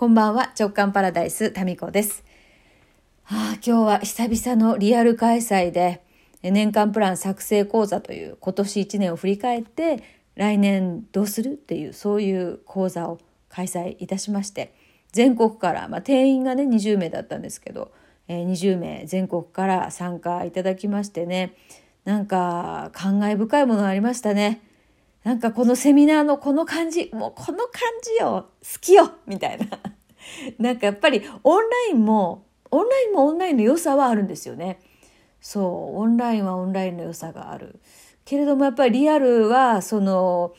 こんばんは、直感パラダイス、タミコです。はあ、今日は久々のリアル開催で、年間プラン作成講座という今年1年を振り返って、来年どうするっていう、そういう講座を開催いたしまして、全国から、まあ、定員がね、20名だったんですけど、え、20名全国から参加いただきましてね、なんか感慨深いものがありましたね。なんかこのセミナーのこの感じ、もうこの感じよ、好きよみたいな。なんかやっぱりオンラインも、オンラインもオンラインの良さはあるんですよね。そう、オンラインはオンラインの良さがある。けれどもやっぱりリアルはその、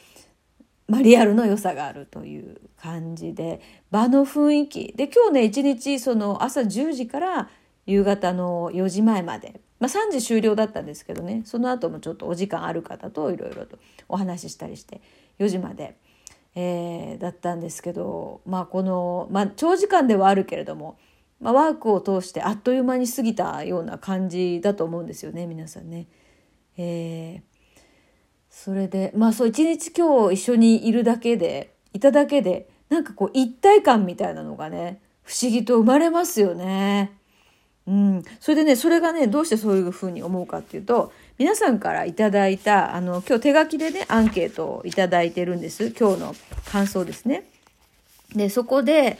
まあ、リアルの良さがあるという感じで場の雰囲気で今日ね一日その朝10時から夕方の4時前までまあ、3時終了だったんですけどねその後もちょっとお時間ある方といろいろとお話ししたりして4時まで、えー、だったんですけど、まあ、この、まあ、長時間ではあるけれども、まあ、ワークを通してあっという間に過ぎたような感じだと思うんですよね皆さんね。えー、それでまあそう一日今日一緒にいるだけでいただけでなんかこう一体感みたいなのがね不思議と生まれますよね。うん、それでねそれがねどうしてそういうふうに思うかっていうと皆さんからいただいたあの今日手書きでねアンケートを頂いてるんです。今日の感想ですね。でそこで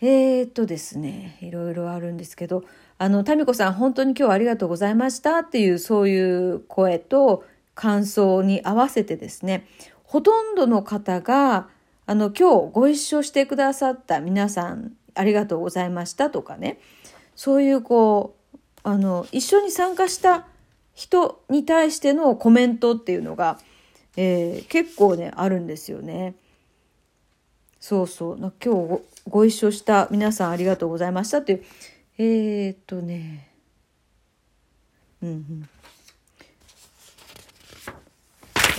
えー、っとですねいろいろあるんですけどあの民子さん本当に今日はありがとうございました。っていうそういう声と感想に合わせてですねほとんどの方があの今日ご一緒してくださった皆さんありがとうございましたとかね。そういうこうあの一緒に参加した人に対してのコメントっていうのが、えー、結構ねあるんですよね。そうそう。今日ごご一緒した皆さんありがとうございましたっていう。えー、っとね。うんうん。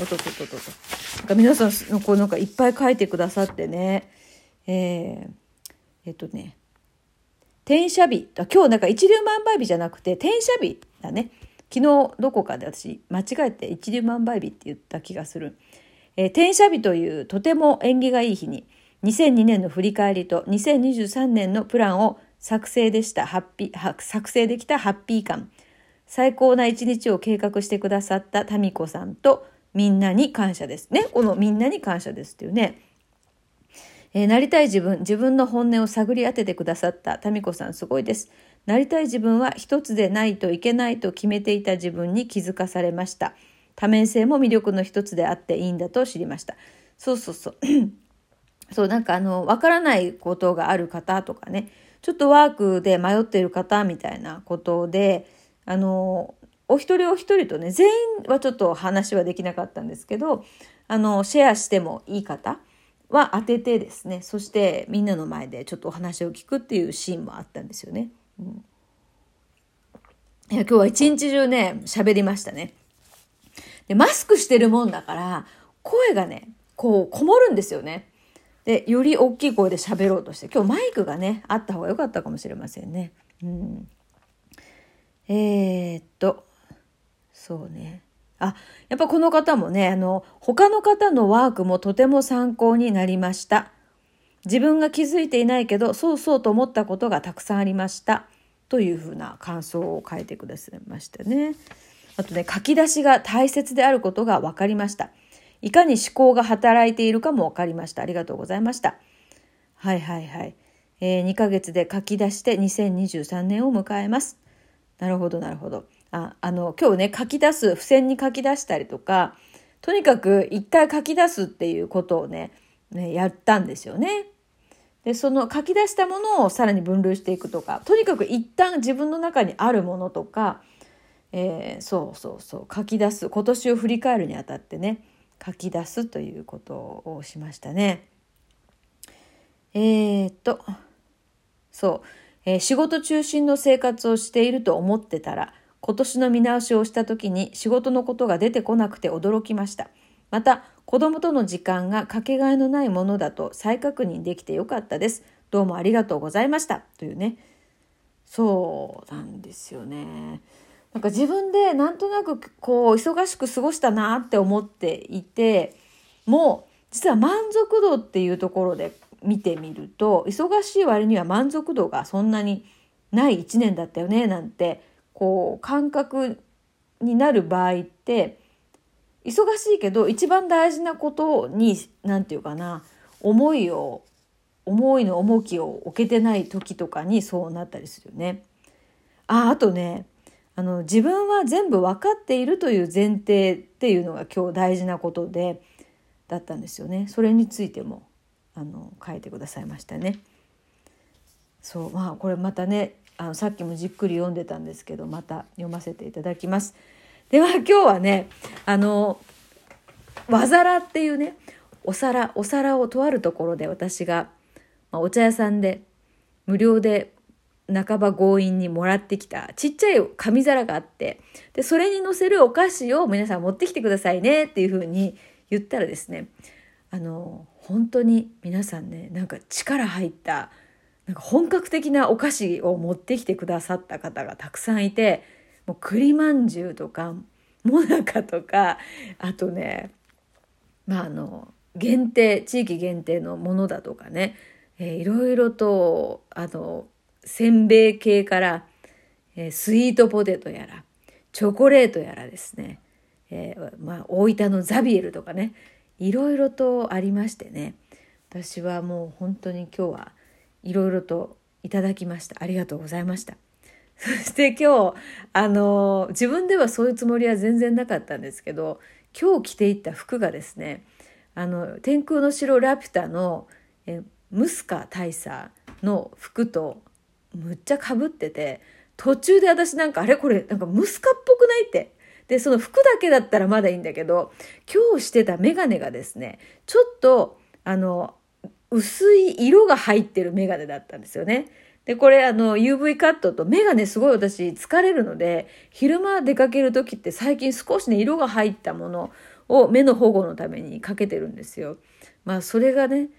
おとととと。と皆さんのこうなんかいっぱい書いてくださってね。えー、えっとね。転写日。今日なんか一粒万倍日じゃなくて転写日だね。昨日どこかで私間違えて一粒万倍日って言った気がする。えー、転写日というとても縁起がいい日に2002年の振り返りと2023年のプランを作成でしたハッピー、作成できたハッピー感。最高な一日を計画してくださった民子さんとみんなに感謝ですね。このみんなに感謝ですっていうね。えー、なりたい自分、自分の本音を探り当ててくださった民子さんすごいです。なりたい自分は一つでないといけないと決めていた自分に気づかされました。多面性も魅力の一つであっていいんだと知りました。そうそうそう。そう、なんかあの、わからないことがある方とかね、ちょっとワークで迷っている方みたいなことで、あの、お一人お一人とね、全員はちょっと話はできなかったんですけど、あの、シェアしてもいい方、は当ててですねそしてみんなの前でちょっとお話を聞くっていうシーンもあったんですよね。うん、いや今日は一日中ね喋りましたね。でマスクしてるもんだから声がねこうこもるんですよね。でより大きい声で喋ろうとして今日マイクがねあった方が良かったかもしれませんね。うん、えー、っとそうね。あ、やっぱこの方もね、あの、他の方のワークもとても参考になりました。自分が気づいていないけど、そうそうと思ったことがたくさんありました。というふうな感想を書いてくださいましたね。あとね、書き出しが大切であることが分かりました。いかに思考が働いているかも分かりました。ありがとうございました。はいはいはい。えー、2ヶ月で書き出して2023年を迎えます。なるほどなるほど。ああの今日ね書き出す付箋に書き出したりとかとにかく一回書き出すっていうことをねねやったんですよね。でその書き出したものをさらに分類していくとかとにかく一旦自分の中にあるものとか、えー、そうそうそう書き出す今年を振り返るにあたってね書き出すということをしましたね。えー、っとそう、えー、仕事中心の生活をしていると思ってたら今年の見直しをした時に仕事のことが出てこなくて驚きました。また、子供との時間がかけがえのないものだと再確認できてよかったです。どうもありがとうございました。というね。そうなんですよね。なんか自分でなんとなくこう忙しく過ごしたなって思っていて、もう実は満足度っていうところで見てみると忙しい割には満足度がそんなにない1年だったよねなんてこう感覚になる場合って忙しいけど一番大事なことに何て言うかな思いを思いの重きを置けてない時とかにそうなったりするよね。ああとねあの自分は全部分かっているという前提っていうのが今日大事なことでだったんですよね。それについてもあの書いてくださいましたね。そうまあこれまたねあのさっきもじっくり読んでたんですけどまた読ませていただきます。では今日はねあの和皿っていうねお皿お皿をとあるところで私が、まあ、お茶屋さんで無料で半ば強引にもらってきたちっちゃい紙皿があってでそれに乗せるお菓子を皆さん持ってきてくださいねっていうふうに言ったらですねあの本当に皆さんねなんか力入ったなんか本格的なお菓子を持ってきてくださった方がたくさんいてもう栗まんじゅうとかもなかとかあとねまああの限定地域限定のものだとかね、えー、いろいろとあのせんべい系から、えー、スイートポテトやらチョコレートやらですね、えー、まあ、大分のザビエルとかねいろいろとありましてね私はもう本当に今日はいろいろといただきました。ありがとうございました。そして今日あの自分ではそういうつもりは全然なかったんですけど今日着ていった服がですねあの天空の城ラピュタのえムスカ大佐の服とむっちゃかぶってて途中で私なんかあれこれなんかムスカっぽくないって。でその服だけだったらまだいいんだけど今日してた眼鏡がですねちょっとあの薄い色が入ってる眼鏡だったんですよね。で、これあの UV カットとメガネすごい私疲れるので、昼間出かける時って最近少しね、色が入ったものを目の保護のためにかけてるんですよ。まあそれがね、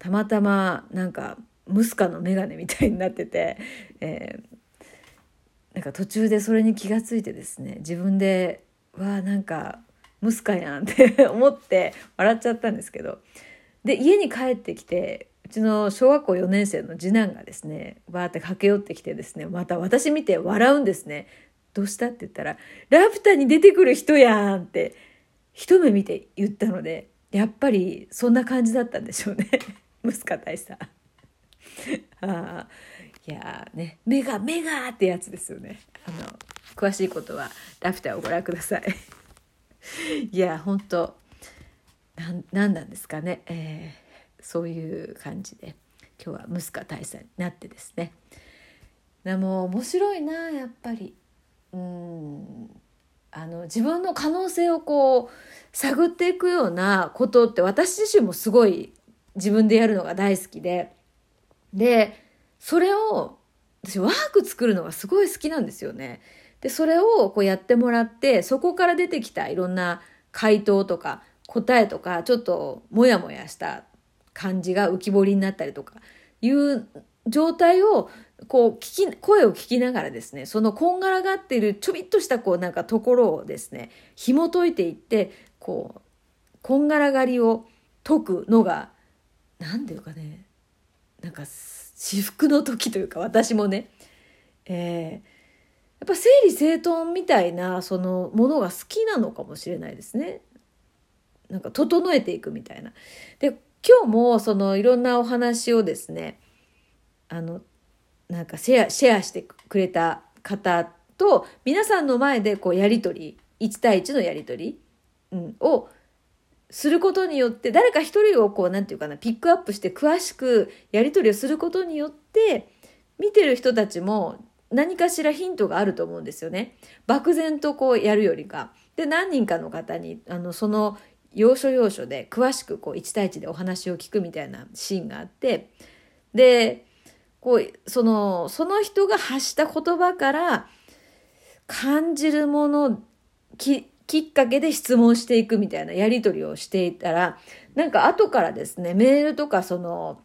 たまたまなんかムスカのメガネみたいになってて、えー、なんか途中でそれに気がついてですね、自分で、わあなんかムスカやんって思って笑っちゃったんですけど、で、家に帰ってきて、うちの小学校4年生の次男がですねバーって駆け寄ってきてですねまた私見て笑うんですね。どうしたって言ったら「ラピュタに出てくる人やん」って一目見て言ったのでやっぱりそんな感じだったんでしょうね 息子大佐。あいやね目が目がってやつですよね。あの詳しいことはラピュタをご覧ください。いや本当なんななんですかね。えーそういう感じで今日はムスカ大佐になってですねでも面白いなやっぱりうんあの自分の可能性をこう探っていくようなことって私自身もすごい自分でやるのが大好きででそれを私ワーク作るのがすごい好きなんですよね。でそれをこうやってもらってそこから出てきたいろんな回答とか答えとかちょっとモヤモヤした感じが浮き彫りになったりとかいう状態をこう聞き声を聞きながらですねそのこんがらがっているちょびっとしたこうなんかところをですね紐解いていってこうこんがらがりを解くのが何ていうかねなんか至福の時というか私もね、えー、やっぱ整理整頓みたいなそのものが好きなのかもしれないですね。なんか整えていくみたいな。で今日もそのいろんなお話をですねあのなんかシェアシェアしてくれた方と皆さんの前でこうやり取り1対1のやり取り、うん、をすることによって誰か一人をこう何て言うかなピックアップして詳しくやり取りをすることによって見てる人たちも何かしらヒントがあると思うんですよね。漠然とこうやるよりか。で何人かの方にあのその要所要所で詳しくこう1対1でお話を聞くみたいなシーンがあってでこうそのその人が発した言葉から感じるものききっかけで質問していくみたいなやり取りをしていたらなんか後からですねメールとかその、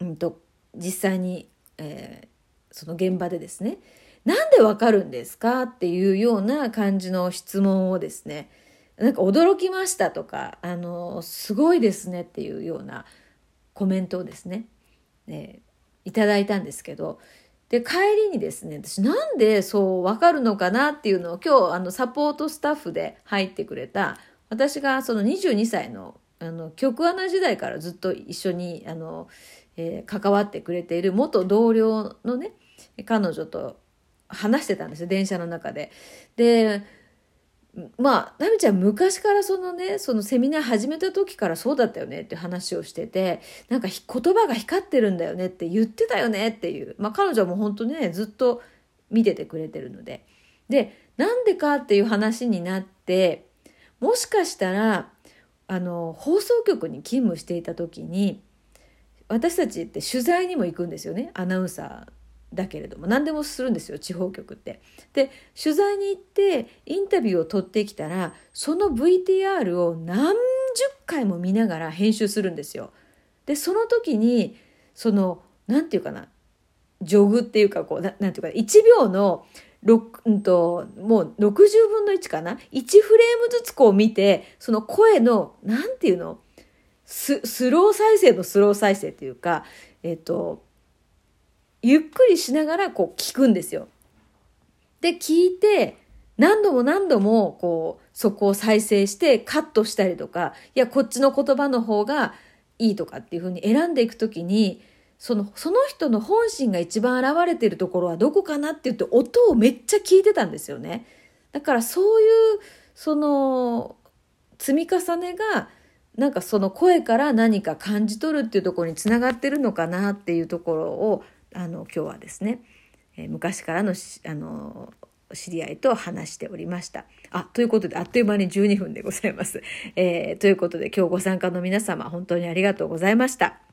うんと、実際に、えー、その現場でですねなんでわかるんですかっていうような感じの質問をですねなんか驚きましたとか、あの、すごいですねっていうようなコメントをですね、えー、いただいたんですけどで帰りにですね私なんでそう分かるのかなっていうのを今日あのサポートスタッフで入ってくれた私がその22歳のあの局アナ時代からずっと一緒にあの、えー、関わってくれている元同僚のね彼女と話してたんですよ電車の中で。でまあ、ナミちゃん昔からそのね、そのセミナー始めた時からそうだったよねって話をしてて、なんか言葉が光ってるんだよねって言ってたよねっていう。まあ彼女はもう本当ね、ずっと見ててくれてるので。で、なんでかっていう話になって、もしかしたら、あの、放送局に勤務していた時に、私たちって取材にも行くんですよね、アナウンサーだけれども何でもするんですよ地方局って。で取材に行ってインタビューを取ってきたらその VTR を何十回も見ながら編集するんですよ。でその時にその何て言うかなジョグっていうかこうななんていうか1秒のうんと、もう60分の1かな ?1 フレームずつこう見て、その声の、なんていうの？ススロー再生のスロー再生っていうか、えっ、と、ゆっくりしながらこう聞くんですよ。で、聞いて、何度も何度もこう、そこを再生してカットしたりとか、いや、こっちの言葉の方がいいとかっていうふうに選んでいくときに、その、その人の本心が一番現れているところはどこかなって言って音をめっちゃ聞いてたんですよね。だからそういう、その、積み重ねが、なんかその声から何か感じ取るっていうところにつながってるのかなっていうところをあの今日はですね、え、昔からのあの知り合いと話しておりました。あ、ということで、あっという間に12分でございます。えー、ということで、今日ご参加の皆様、本当にありがとうございました。